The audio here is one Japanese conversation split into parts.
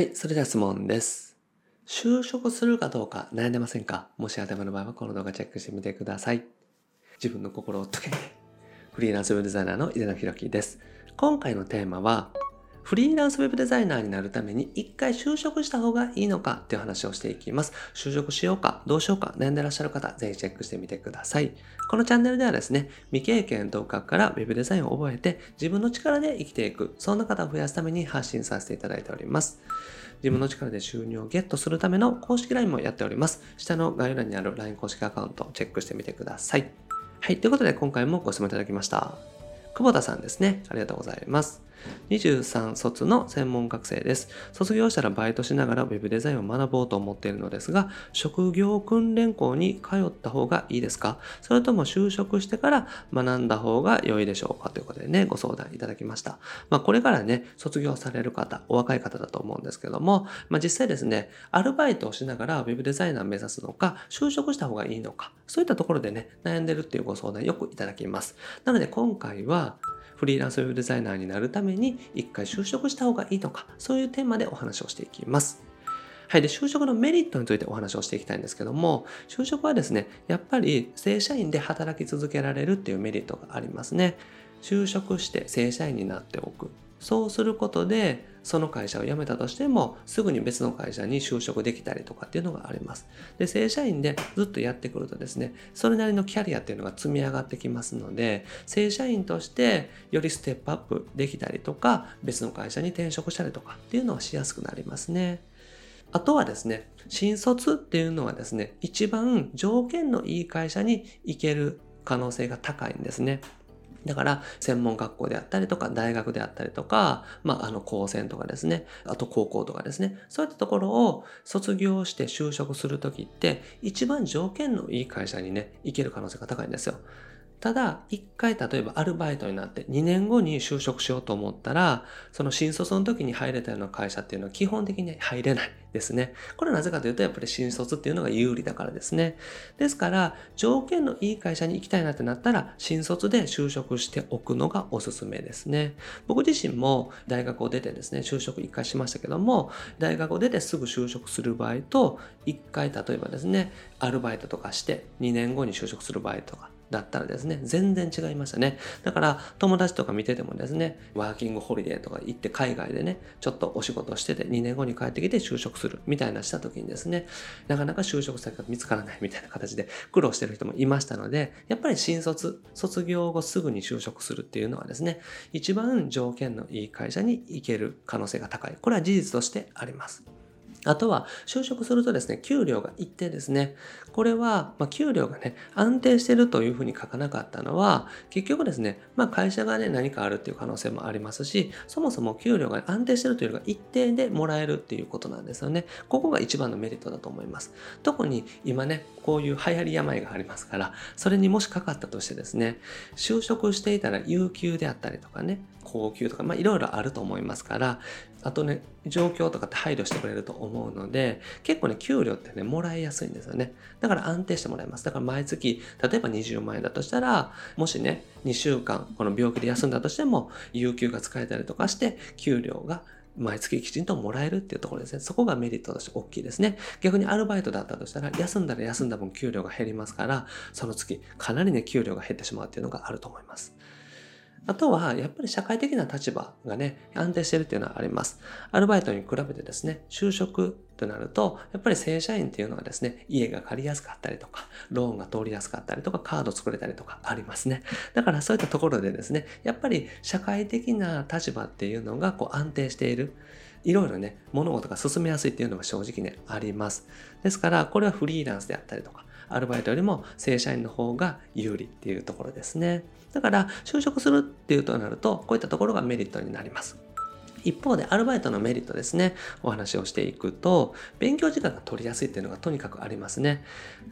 はい、それでは質問です。就職するかどうか悩んでませんか？もし頭の場合はこの動画チェックしてみてください。自分の心を解け。フリーランスウェブデザイナーの井出野博樹です。今回のテーマは、フリーランスウェブデザイナーになるために一回就職した方がいいのかっていう話をしていきます。就職しようか、どうしようか悩んでらっしゃる方、ぜひチェックしてみてください。このチャンネルではですね、未経験同格からウェブデザインを覚えて自分の力で生きていく、そんな方を増やすために発信させていただいております。自分の力で収入をゲットするための公式 LINE もやっております。下の概要欄にある LINE 公式アカウントをチェックしてみてください。はい、ということで今回もご質問いただきました。久保田さんですね。ありがとうございます。23卒の専門学生です。卒業したらバイトしながら Web デザインを学ぼうと思っているのですが、職業訓練校に通った方がいいですか？それとも就職してから学んだ方が良いでしょうか？ということでね、ご相談いただきました。まあ、これからね、卒業される方、お若い方だと思うんですけども、まあ、実際ですね、アルバイトをしながら Web デザイナーを目指すのか、就職した方がいいのか、そういったところでね、悩んでるっていうご相談よくいただきます。なので今回は、フリーランスウェブデザイナーになるために一回就職した方がいいとか、そういうテーマでお話をしていきます。はい。で、就職のメリットについてお話をしていきたいんですけども、就職はですね、やっぱり正社員で働き続けられるっていうメリットがありますね。就職して正社員になっておく。そうすることで、その会社を辞めたとしても、すぐに別の会社に就職できたりとかっていうのがあります。で、正社員でずっとやってくるとですね、それなりのキャリアっていうのが積み上がってきますので、正社員としてよりステップアップできたりとか、別の会社に転職したりとかっていうのはしやすくなりますね。あとはですね、新卒っていうのはですね、一番条件のいい会社に行ける可能性が高いんですね。だから、専門学校であったりとか、大学であったりとか、まあ、あの、高専とかですね、あと高校とかですね、そういったところを卒業して就職するときって、一番条件のいい会社にね、行ける可能性が高いんですよ。ただ、一回例えばアルバイトになって2年後に就職しようと思ったら、その新卒の時に入れたような会社っていうのは基本的に入れないですね。これはなぜかというと、やっぱり新卒っていうのが有利だからですね。ですから、条件のいい会社に行きたいなってなったら、新卒で就職しておくのがおすすめですね。僕自身も大学を出てですね、就職一回しましたけども、大学を出てすぐ就職する場合と、一回例えばですね、アルバイトとかして2年後に就職する場合とか、だったらですね、全然違いましたね。だから、友達とか見ててもですね、ワーキングホリデーとか行って海外でね、ちょっとお仕事してて2年後に帰ってきて就職するみたいなした時にですね、なかなか就職先が見つからないみたいな形で苦労してる人もいましたので、やっぱり新卒、卒業後すぐに就職するっていうのはですね、一番条件のいい会社に行ける可能性が高い。これは事実としてあります。あとは、就職するとですね、給料が一定ですね。これは、まあ、給料がね、安定してるというふうに書かなかったのは、結局ですね、まあ、会社がね、何かあるっていう可能性もありますし、そもそも給料が安定してるというよりは一定でもらえるっていうことなんですよね。ここが一番のメリットだと思います。特に今ね、こういう流行り病がありますから、それにもしかかったとしてですね、就職していたら有給であったりとかね、高級とか、まあ、いろいろあると思いますから、あとね、状況とかって配慮してくれると思うので、結構ね、給料ってね、もらいやすいんですよね。だから安定してもらいます。だから毎月、例えば20万円だとしたら、もしね、2週間、この病気で休んだとしても、有給が使えたりとかして、給料が毎月きちんともらえるっていうところですね。そこがメリットとして大きいですね。逆にアルバイトだったとしたら、休んだら休んだ分給料が減りますから、その月、かなりね、給料が減ってしまうっていうのがあると思います。あとは、やっぱり社会的な立場がね、安定してるっていうのはあります。アルバイトに比べてですね、就職となると、やっぱり正社員っていうのはですね、家が借りやすかったりとか、ローンが通りやすかったりとか、カード作れたりとかありますね。だからそういったところでですね、やっぱり社会的な立場っていうのがこう安定している。いろいろね、物事が進めやすいっていうのが正直ね、あります。ですから、これはフリーランスであったりとか、アルバイトよりも正社員の方が有利っていうところですね。だから就職するっていうとなるとこういったところがメリットになります。一方でアルバイトのメリットですね、お話をしていくと、勉強時間が取りやすいっていうのがとにかくありますね。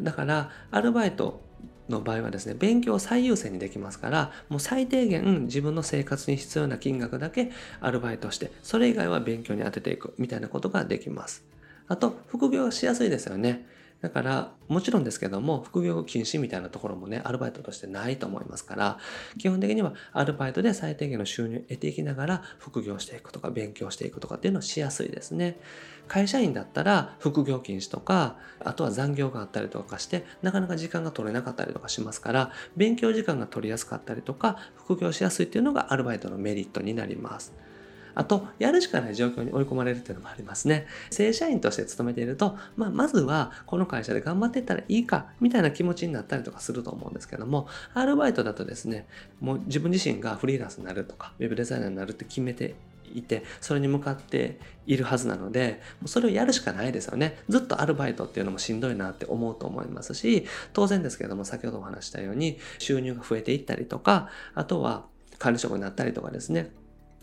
だから、アルバイトの場合はですね、勉強を最優先にできますから、もう最低限自分の生活に必要な金額だけアルバイトして、それ以外は勉強に当てていくみたいなことができます。あと、副業がしやすいですよね。だからもちろんですけども副業禁止みたいなところもねアルバイトとしてないと思いますから基本的にはアルバイトで最低限の収入を得ていきながら副業していくとか勉強していくとかっていうのはしやすいですね。会社員だったら副業禁止とかあとは残業があったりとかしてなかなか時間が取れなかったりとかしますから勉強時間が取りやすかったりとか副業しやすいっていうのがアルバイトのメリットになります。あと、やるしかない状況に追い込まれるっていうのもありますね。正社員として勤めていると、まあ、まずはこの会社で頑張っていったらいいか、みたいな気持ちになったりとかすると思うんですけども、アルバイトだとですね、もう自分自身がフリーランスになるとか、ウェブデザイナーになるって決めていて、それに向かっているはずなので、もうそれをやるしかないですよね。ずっとアルバイトっていうのもしんどいなって思うと思いますし、当然ですけども、先ほどお話したように、収入が増えていったりとか、あとは管理職になったりとかですね、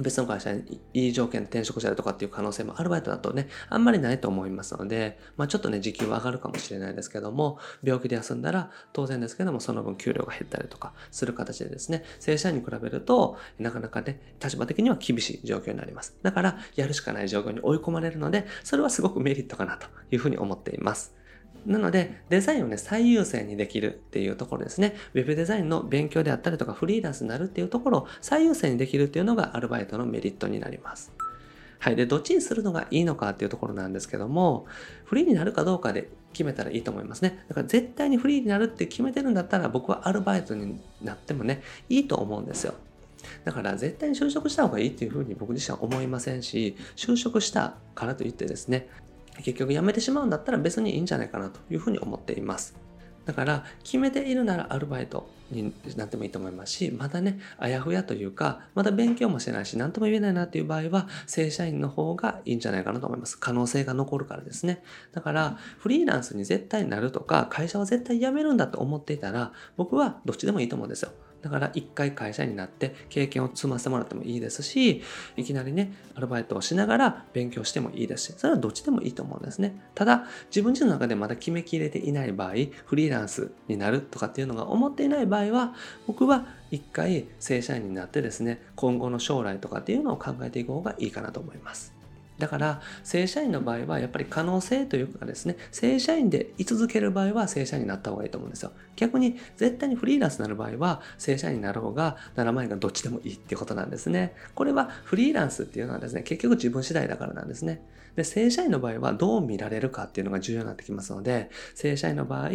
別の会社にいい条件で転職したりとかっていう可能性もアルバイトだとね、あんまりないと思いますので、まあちょっとね、時給は上がるかもしれないですけども、病気で休んだら当然ですけども、その分給料が減ったりとかする形でですね、正社員に比べると、なかなかね、立場的には厳しい状況になります。だから、やるしかない状況に追い込まれるので、それはすごくメリットかなというふうに思っています。なので、デザインをね、最優先にできるっていうところですね。ウェブデザインの勉強であったりとか、フリーランスになるっていうところを最優先にできるっていうのがアルバイトのメリットになります。はい。で、どっちにするのがいいのかっていうところなんですけども、フリーになるかどうかで決めたらいいと思いますね。だから絶対にフリーになるって決めてるんだったら、僕はアルバイトになってもね、いいと思うんですよ。だから絶対に就職した方がいいっていうふうに僕自身は思いませんし、就職したからといってですね、結局辞めてしまうんだったら別にいいんじゃないかなというふうに思っています。だから決めているならアルバイトになってもいいと思いますし、まだね、あやふやというか、まだ勉強もしてないし、何とも言えないなっていう場合は、正社員の方がいいんじゃないかなと思います。可能性が残るからですね。だから、フリーランスに絶対になるとか、会社は絶対辞めるんだと思っていたら、僕はどっちでもいいと思うんですよ。だから一回会社員になって経験を積ませてもらってもいいですし、いきなりね、アルバイトをしながら勉強してもいいですし、それはどっちでもいいと思うんですね。ただ、自分自身の中でまだ決めきれていない場合、フリーランスになるとかっていうのが思っていない場合は、僕は一回正社員になってですね、今後の将来とかっていうのを考えていく方がいいかなと思います。だから正社員の場合はやっぱり可能性というかですね正社員で居続ける場合は正社員になった方がいいと思うんですよ。逆に絶対にフリーランスになる場合は正社員になる方が7万円がどっちでもいいってことなんですね。これはフリーランスっていうのはですね結局自分次第だからなんですね。で正社員の場合はどう見られるかっていうのが重要になってきますので正社員の場合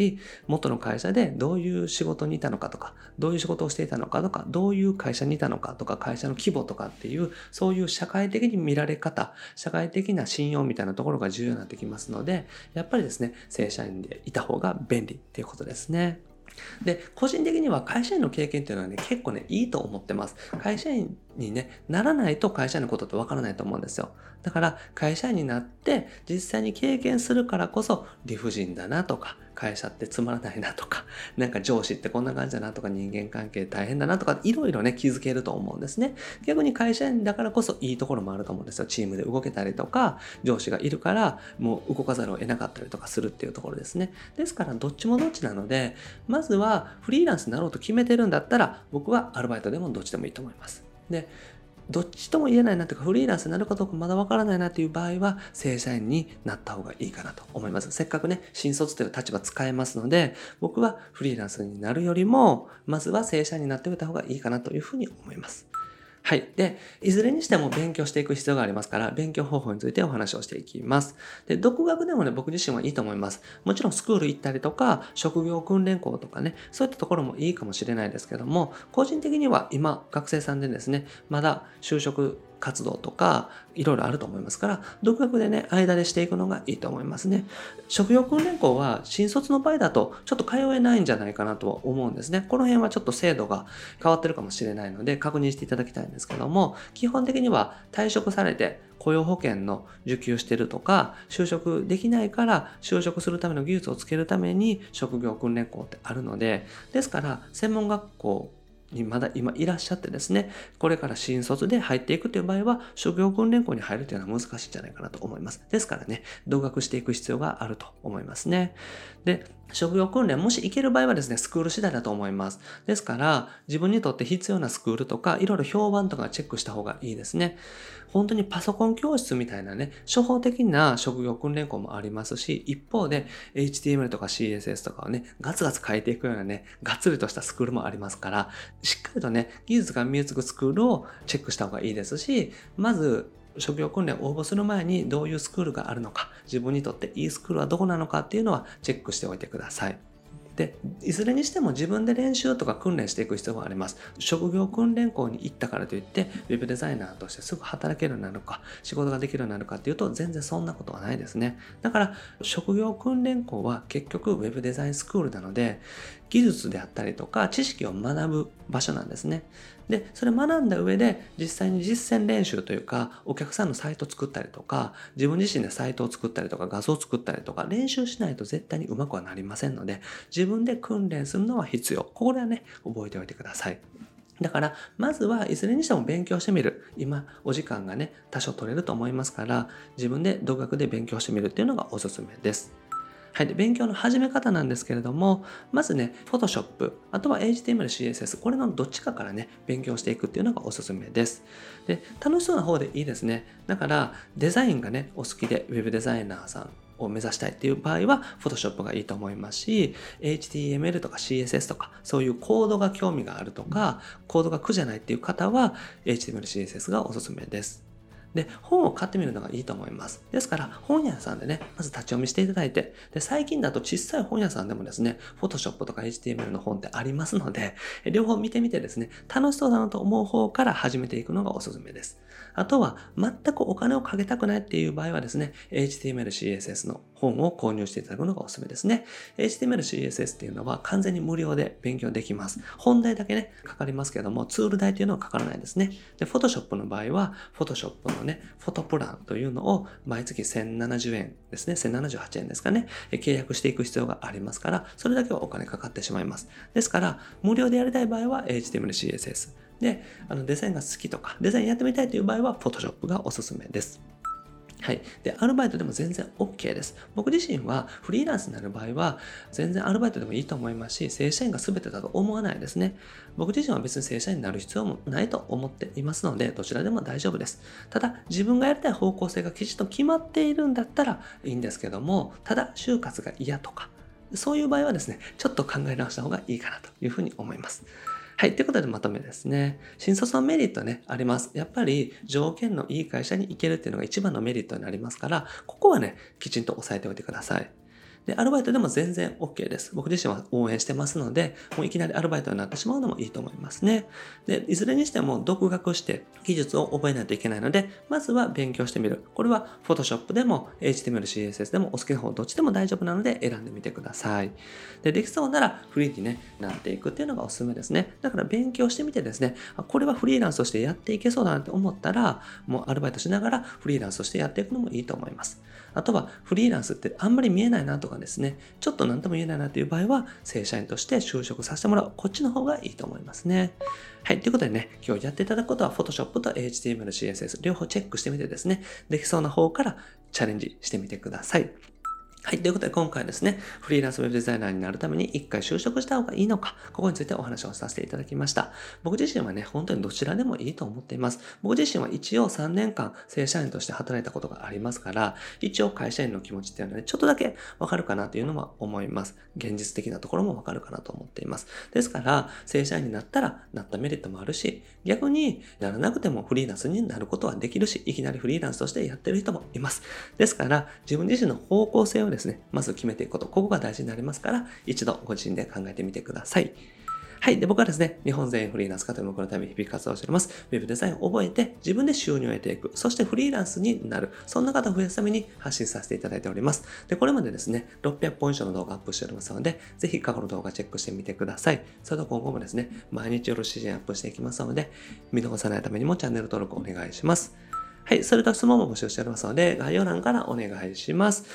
元の会社でどういう仕事にいたのかとかどういう仕事をしていたのかとかどういう会社にいたのかとか会社の規模とかっていうそういう社会的に見られ方社会的な信用みたいなところが重要になってきますので、やっぱりですね、正社員でいた方が便利っていうことですね。で、個人的には会社員の経験っていうのはね、結構ね、いいと思ってます。会社員にね、ならないと会社員のことってわからないと思うんですよ。だから、会社員になって、実際に経験するからこそ、理不尽だなとか、会社ってつまらないなとか、なんか上司ってこんな感じだなとか、人間関係大変だなとか、いろいろね、気づけると思うんですね。逆に会社員だからこそいいところもあると思うんですよ。チームで動けたりとか、上司がいるから、もう動かざるを得なかったりとかするっていうところですね。ですから、どっちもどっちなので、まずはフリーランスになろうと決めてるんだったら、僕はアルバイトでもどっちでもいいと思います。で、どっちとも言えないなというか、フリーランスになるかどうかまだわからないなという場合は、正社員になった方がいいかなと思います。せっかくね、新卒という立場使えますので、僕はフリーランスになるよりも、まずは正社員になっておいた方がいいかなというふうに思います。はい。で、いずれにしても勉強していく必要がありますから、勉強方法についてお話をしていきます。で、独学でもね、僕自身はいいと思います。もちろんスクール行ったりとか、職業訓練校とかね、そういったところもいいかもしれないですけども、個人的には今、学生さんでですね、まだ就職活動とかいろいろあると思いますから独学でね間でしていくのがいいと思いますね。職業訓練校は新卒の場合だとちょっと通えないんじゃないかなとは思うんですね。この辺はちょっと制度が変わってるかもしれないので確認していただきたいんですけども基本的には退職されて雇用保険の受給してるとか就職できないから就職するための技術をつけるために職業訓練校ってあるのでですから専門学校にまだ今いらっしゃってですね、これから新卒で入っていくという場合は、職業訓練校に入るというのは難しいんじゃないかなと思います。ですからね、同学していく必要があると思いますね。で、職業訓練、もし行ける場合はですね、スクール次第だと思います。ですから、自分にとって必要なスクールとか、いろいろ評判とかチェックした方がいいですね。本当にパソコン教室みたいなね、処方的な職業訓練校もありますし、一方で HTML とか CSS とかをね、ガツガツ変えていくようなね、がっつりとしたスクールもありますから、しっかりとね、技術が身につくスクールをチェックした方がいいですし、まず、職業訓練を応募する前にどういうスクールがあるのか、自分にとっていいスクールはどこなのかっていうのはチェックしておいてください。で、いずれにしても自分で練習とか訓練していく必要があります。職業訓練校に行ったからといって、ウェブデザイナーとしてすぐ働けるようになるか、仕事ができるようになるかっていうと、全然そんなことはないですね。だから、職業訓練校は結局ウェブデザインスクールなので、技術であったりとか知識を学ぶ場所なんですね。で、それ学んだ上で実際に実践練習というか、お客さんのサイト作ったりとか、自分自身でサイトを作ったりとか、画像を作ったりとか、練習しないと絶対にうまくはなりませんので、自分で訓練するのは必要。これはね、覚えておいてください。だから、まずはいずれにしても勉強してみる。今、お時間がね、多少取れると思いますから、自分で独学で勉強してみるっていうのがおすすめです。はい。で、勉強の始め方なんですけれども、まずね、Photoshop、あとは HTML、CSS、これのどっちかからね、勉強していくっていうのがおすすめです。で、楽しそうな方でいいですね。だから、デザインがね、お好きで、Web デザイナーさん、を目指したいっていう場合は Photoshop がいいと思いますし HTML とか CSS とかそういうコードが興味があるとかコードが苦じゃないっていう方は HTML、CSS がおすすめです。で、本を買ってみるのがいいと思います。ですから、本屋さんでね、まず立ち読みしていただいて、で、最近だと小さい本屋さんでもですね、Photoshop とか HTML の本ってありますので、両方見てみてですね、楽しそうだなと思う方から始めていくのがおすすめです。あとは、全くお金をかけたくないっていう場合はですね、HTML、CSS の本を購入していただくのがおすすめですね。HTML、CSS っていうのは完全に無料で勉強できます。本題だけね、かかりますけども、ツール代っていうのはかからないですね。で、Photoshop の場合は、Photoshop のね、フォトプランというのを毎月1070円ですね、1078円ですかね、契約していく必要がありますから、それだけはお金かかってしまいます。ですから、無料でやりたい場合は HTML、CSS。で、あのデザインが好きとか、デザインやってみたいという場合は Photoshop がおすすめです。はい。で、アルバイトでも全然 OK です。僕自身はフリーランスになる場合は、全然アルバイトでもいいと思いますし、正社員が全てだと思わないですね。僕自身は別に正社員になる必要もないと思っていますので、どちらでも大丈夫です。ただ、自分がやりたい方向性がきちっと決まっているんだったらいいんですけども、ただ、就活が嫌とか、そういう場合はですね、ちょっと考え直した方がいいかなというふうに思います。はい。ということでまとめですね。新卒のメリットね、あります。やっぱり条件のいい会社に行けるっていうのが一番のメリットになりますから、ここはね、きちんと押さえておいてください。で、アルバイトでも全然 OK です。僕自身は応援してますので、もういきなりアルバイトになってしまうのもいいと思いますね。で、いずれにしても独学して技術を覚えないといけないので、まずは勉強してみる。これは Photoshop でも HTML、CSS でもお好きな方どっちでも大丈夫なので選んでみてください。で、できそうならフリーに、ね、なっていくっていうのがおすすめですね。だから勉強してみてですね、これはフリーランスとしてやっていけそうだなって思ったら、もうアルバイトしながらフリーランスとしてやっていくのもいいと思います。あとはフリーランスってあんまり見えないなとかですね、ちょっと何とも言えないなという場合は、正社員として就職させてもらう。こっちの方がいいと思いますね。はい。ということでね、今日やっていただくことは Photoshop と HTML、CSS 両方チェックしてみてですね、できそうな方からチャレンジしてみてください。はい。ということで今回はですね、フリーランスウェブデザイナーになるために一回就職した方がいいのか、ここについてお話をさせていただきました。僕自身はね、本当にどちらでもいいと思っています。僕自身は一応3年間正社員として働いたことがありますから、一応会社員の気持ちっていうのはね、ちょっとだけわかるかなというのは思います。現実的なところもわかるかなと思っています。ですから、正社員になったらなったメリットもあるし、逆にならなくてもフリーランスになることはできるし、いきなりフリーランスとしてやってる人もいます。ですから、自分自身の方向性をですね、まず決めていくこと、ここが大事になりますから、一度ご自身で考えてみてください。はい。で、僕はですね、日本全員フリーランス化という目のために日々活動しております。ウェブデザインを覚えて、自分で収入を得ていく。そしてフリーランスになる。そんな方を増やすために発信させていただいております。で、これまでですね、600本以上の動画アップしておりますので、ぜひ過去の動画チェックしてみてください。それと今後もですね、毎日夜7時にアップしていきますので、見逃さないためにもチャンネル登録お願いします。はい。それと質問も募集しておりますので、概要欄からお願いします。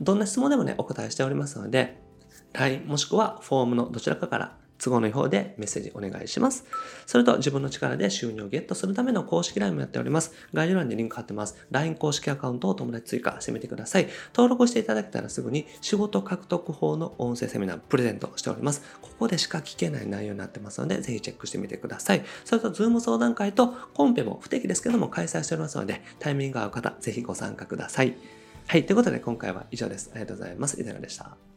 どんな質問でもね、お答えしておりますので、LINE もしくはフォームのどちらかから都合のいい方でメッセージお願いします。それと自分の力で収入をゲットするための公式 LINE もやっております。概要欄にリンク貼ってます。LINE 公式アカウントを友達追加してみてください。登録していただけたらすぐに仕事獲得法の音声セミナープレゼントしております。ここでしか聞けない内容になってますので、ぜひチェックしてみてください。それと Zoom 相談会とコンペも不定期ですけども開催しておりますので、タイミングが合う方、ぜひご参加ください。はい。ということで今回は以上です。ありがとうございます。いかがでした。